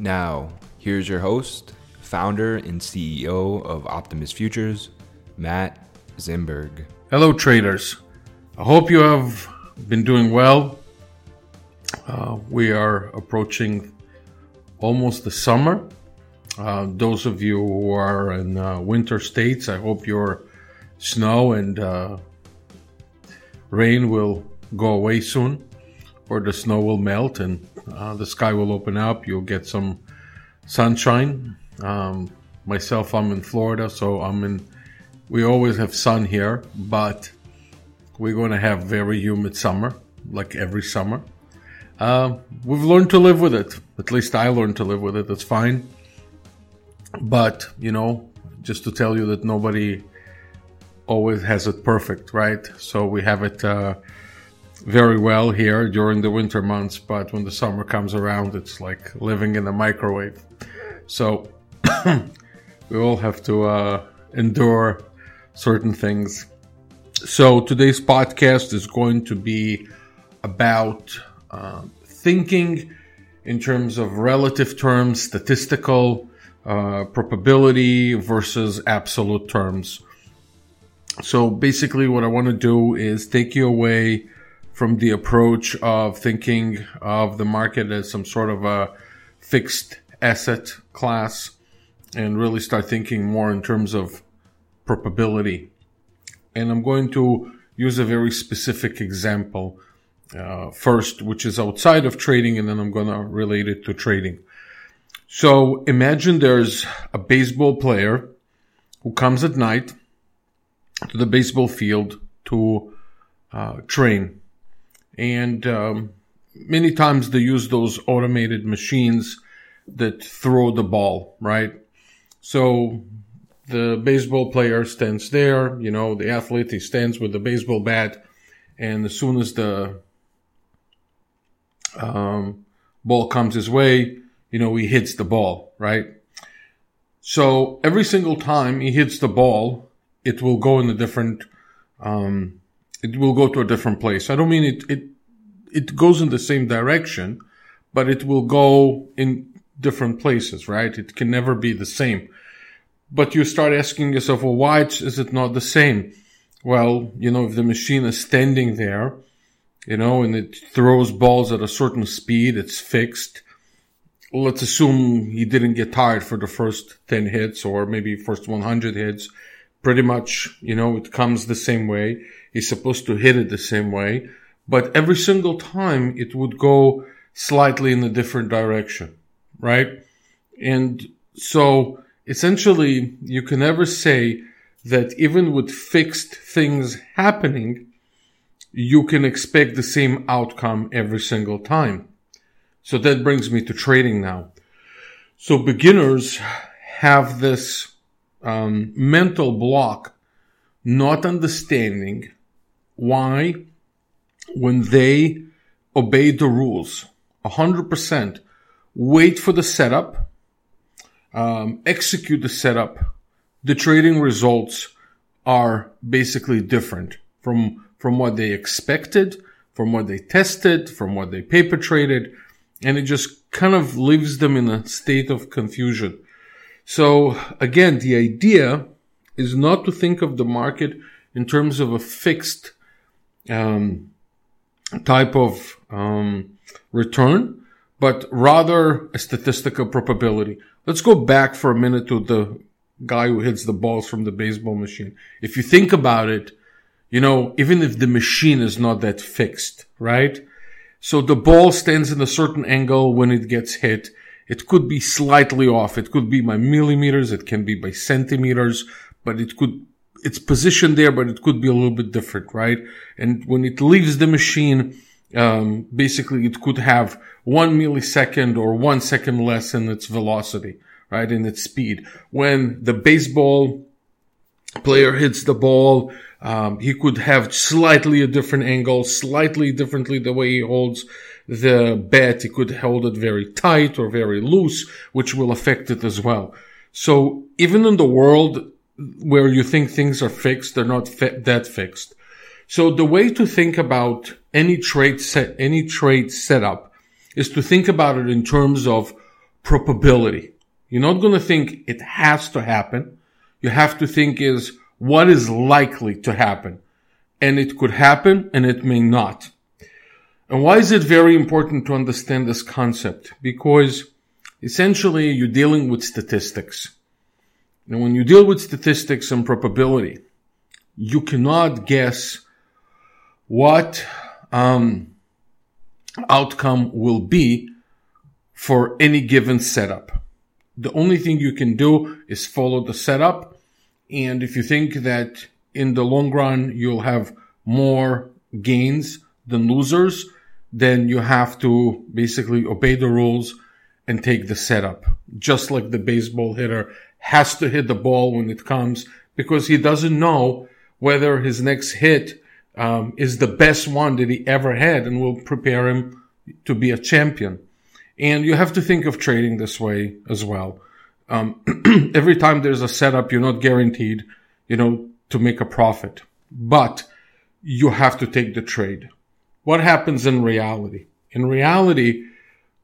Now, here's your host, founder and CEO of Optimus Futures, Matt Zimberg. Hello, traders. I hope you have been doing well. Uh, we are approaching almost the summer. Uh, those of you who are in uh, winter states, I hope your snow and uh, rain will go away soon, or the snow will melt and uh, the sky will open up. You'll get some sunshine. Um, myself, I'm in Florida, so I'm in. We always have sun here, but we're going to have very humid summer, like every summer. Uh, we've learned to live with it. At least I learned to live with it. That's fine. But you know, just to tell you that nobody always has it perfect, right? So we have it. Uh, very well here during the winter months, but when the summer comes around, it's like living in a microwave. So we all have to uh, endure certain things. So today's podcast is going to be about uh, thinking in terms of relative terms, statistical uh, probability versus absolute terms. So basically, what I want to do is take you away from the approach of thinking of the market as some sort of a fixed asset class and really start thinking more in terms of probability. And I'm going to use a very specific example uh, first, which is outside of trading, and then I'm going to relate it to trading. So imagine there's a baseball player who comes at night to the baseball field to uh, train and um, many times they use those automated machines that throw the ball, right? So the baseball player stands there, you know, the athlete, he stands with the baseball bat, and as soon as the um, ball comes his way, you know, he hits the ball, right? So every single time he hits the ball, it will go in a different, um, it will go to a different place. I don't mean it, it, it goes in the same direction, but it will go in different places, right? It can never be the same. But you start asking yourself, well, why is it not the same? Well, you know, if the machine is standing there, you know, and it throws balls at a certain speed, it's fixed. Let's assume he didn't get tired for the first 10 hits or maybe first 100 hits. Pretty much, you know, it comes the same way. He's supposed to hit it the same way, but every single time it would go slightly in a different direction, right? And so essentially you can never say that even with fixed things happening, you can expect the same outcome every single time. So that brings me to trading now. So beginners have this um, mental block, not understanding why when they obey the rules. 100%, wait for the setup, um, execute the setup, the trading results are basically different from, from what they expected, from what they tested, from what they paper traded, and it just kind of leaves them in a state of confusion. So again, the idea is not to think of the market in terms of a fixed um, type of um, return, but rather a statistical probability. Let's go back for a minute to the guy who hits the balls from the baseball machine. If you think about it, you know, even if the machine is not that fixed, right? So the ball stands in a certain angle when it gets hit. It could be slightly off. It could be by millimeters. It can be by centimeters, but it could it's positioned there, but it could be a little bit different, right? And when it leaves the machine, um, basically it could have one millisecond or one second less in its velocity, right? In its speed. When the baseball player hits the ball, um, he could have slightly a different angle, slightly differently the way he holds the bat. He could hold it very tight or very loose, which will affect it as well. So even in the world where you think things are fixed, they're not fi- that fixed. So the way to think about any trade set, any trade setup is to think about it in terms of probability. You're not going to think it has to happen. You have to think is what is likely to happen. And it could happen and it may not. And why is it very important to understand this concept? Because essentially you're dealing with statistics. And when you deal with statistics and probability, you cannot guess what um, outcome will be for any given setup. The only thing you can do is follow the setup. And if you think that in the long run you'll have more gains than losers, then you have to basically obey the rules and take the setup. Just like the baseball hitter has to hit the ball when it comes because he doesn't know whether his next hit um, is the best one that he ever had and will prepare him to be a champion. And you have to think of trading this way as well. Um, every time there's a setup, you're not guaranteed, you know, to make a profit, but you have to take the trade. What happens in reality? In reality,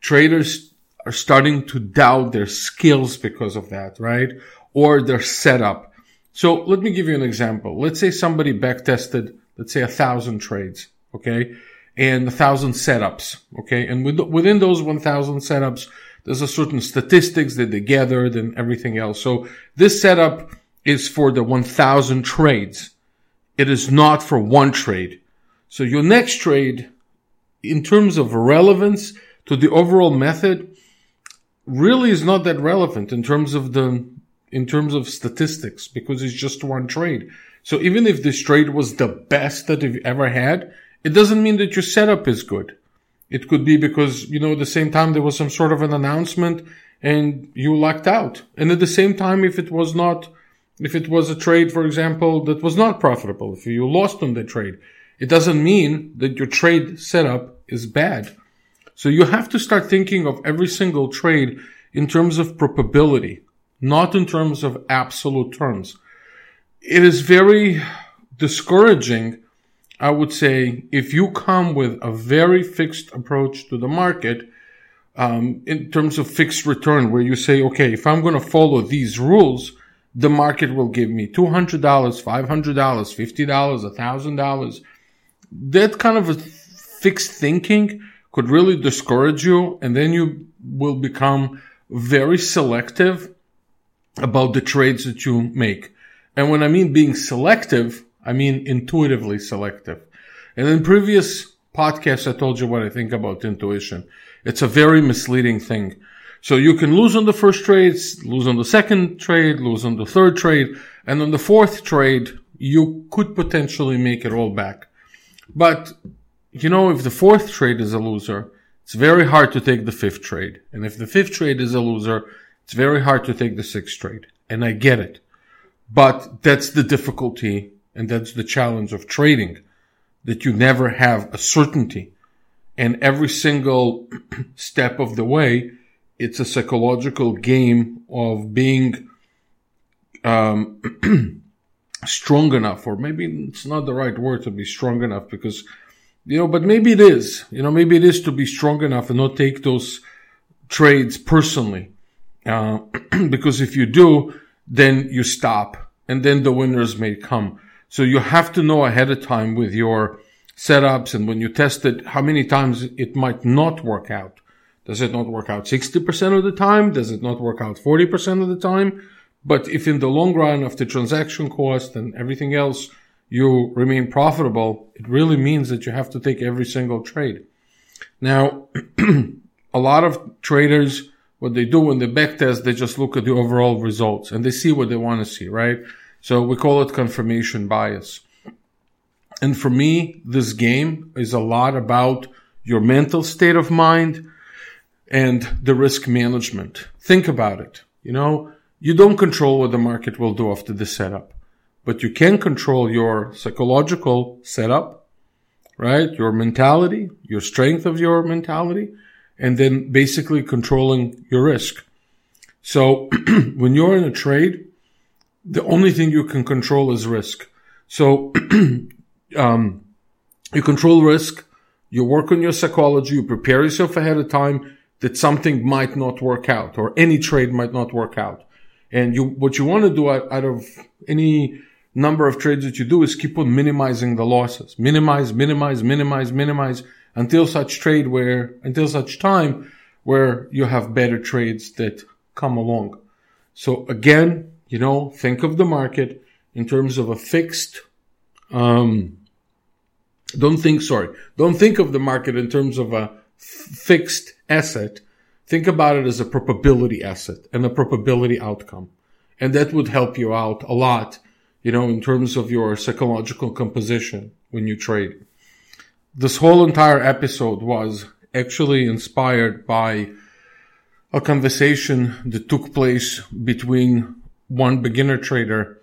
traders are starting to doubt their skills because of that, right? Or their setup. So let me give you an example. Let's say somebody backtested, let's say a thousand trades, okay? And a thousand setups, okay? And within those 1000 setups, there's a certain statistics that they gathered and everything else. So this setup is for the 1000 trades. It is not for one trade. So your next trade, in terms of relevance to the overall method, really is not that relevant in terms of the, in terms of statistics because it's just one trade. So even if this trade was the best that you've ever had, it doesn't mean that your setup is good. It could be because, you know, at the same time there was some sort of an announcement and you lucked out. And at the same time, if it was not, if it was a trade, for example, that was not profitable, if you lost on the trade, it doesn't mean that your trade setup is bad. So you have to start thinking of every single trade in terms of probability, not in terms of absolute terms. It is very discouraging, I would say, if you come with a very fixed approach to the market, um, in terms of fixed return, where you say, okay, if I'm going to follow these rules, the market will give me $200, $500, $50, $1,000 that kind of a fixed thinking could really discourage you and then you will become very selective about the trades that you make. And when I mean being selective, I mean intuitively selective. And in previous podcasts, I told you what I think about intuition. It's a very misleading thing. So you can lose on the first trade, lose on the second trade, lose on the third trade, and on the fourth trade, you could potentially make it all back. But, you know, if the fourth trade is a loser, it's very hard to take the fifth trade. And if the fifth trade is a loser, it's very hard to take the sixth trade. And I get it. But that's the difficulty and that's the challenge of trading that you never have a certainty. And every single step of the way, it's a psychological game of being um, strong enough, or maybe it's not the right word to be strong enough because, you know, but maybe it is, you know, maybe it is to be strong enough and not take those trades personally. Uh, because if you do, then you stop and then the winners may come. So you have to know ahead of time with your setups and when you test it, how many times it might not work out. Does it not work out 60% of the time? Does it not work out 40% of the time? But if in the long run of the transaction cost and everything else, you remain profitable, it really means that you have to take every single trade. Now, a lot of traders, what they do when they backtest, they just look at the overall results and they see what they want to see, right? So we call it confirmation bias. And for me, this game is a lot about your mental state of mind and the risk management. Think about it. You know, you don't control what the market will do after the setup, but you can control your psychological setup, right? Your mentality, your strength of your mentality, and then basically controlling your risk. So when you're in a trade, the only thing you can control is risk. So, um, you control risk, you work on your psychology, you prepare yourself ahead of time that something might not work out or any trade might not work out. And you, what you want to do out, out of any number of trades that you do is keep on minimizing the losses. Minimize, minimize, minimize, minimize until such trade where, until such time where you have better trades that come along. So again, you know, think of the market in terms of a fixed, um, don't think, sorry, don't think of the market in terms of a fixed asset. Think about it as a probability asset and a probability outcome. And that would help you out a lot, you know, in terms of your psychological composition when you trade. This whole entire episode was actually inspired by a conversation that took place between one beginner trader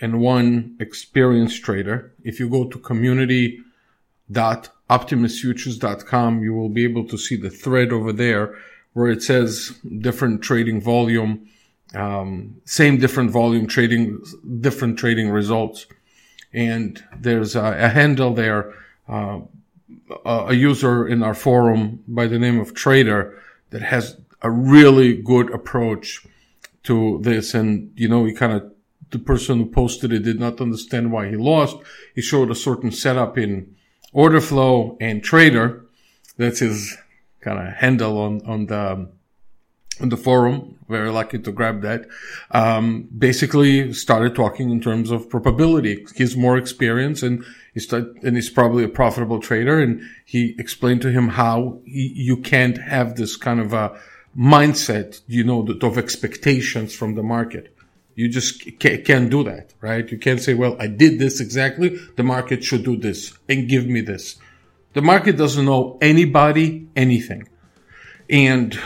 and one experienced trader. If you go to community.optimusfutures.com, you will be able to see the thread over there where it says different trading volume, um, same different volume trading, different trading results. And there's a, a handle there, uh, a user in our forum by the name of Trader that has a really good approach to this. And, you know, he kind of, the person who posted it did not understand why he lost. He showed a certain setup in order flow and trader. That's his kind of handle on, on the, on the forum. Very lucky to grab that. Um, basically started talking in terms of probability. He's more experience and he start, and he's probably a profitable trader. And he explained to him how he, you can't have this kind of a, mindset, you know, of expectations from the market. You just can't do that, right? You can't say, well, I did this exactly. The market should do this and give me this. The market doesn't know anybody, anything. And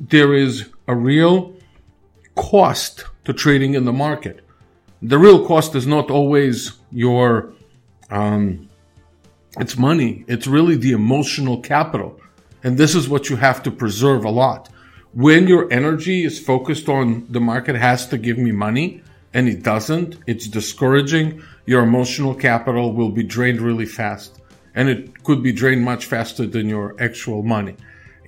there is a real cost to trading in the market. The real cost is not always your, um, it's money. It's really the emotional capital. And this is what you have to preserve a lot when your energy is focused on the market has to give me money and it doesn't, it's discouraging. Your emotional capital will be drained really fast and it could be drained much faster than your actual money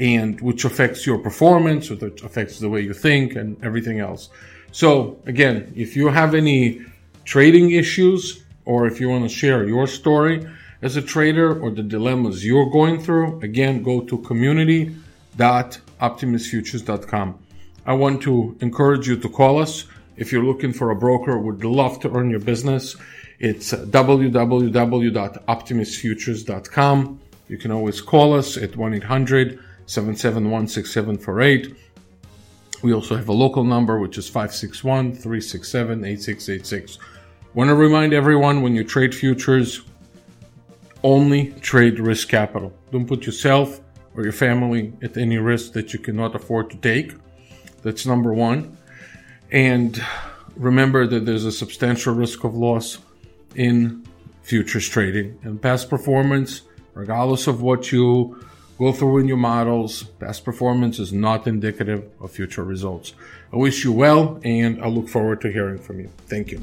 and which affects your performance, which affects the way you think and everything else. So again, if you have any trading issues or if you want to share your story as a trader or the dilemmas you're going through, again, go to community dot optimusfutures.com. I want to encourage you to call us if you're looking for a broker. Would love to earn your business. It's www.optimusfutures.com. You can always call us at 1 800 771 6748. We also have a local number, which is 561 367 8686. Want to remind everyone when you trade futures, only trade risk capital. Don't put yourself or your family at any risk that you cannot afford to take. That's number one. And remember that there's a substantial risk of loss in futures trading and past performance, regardless of what you go through in your models, past performance is not indicative of future results. I wish you well and I look forward to hearing from you. Thank you.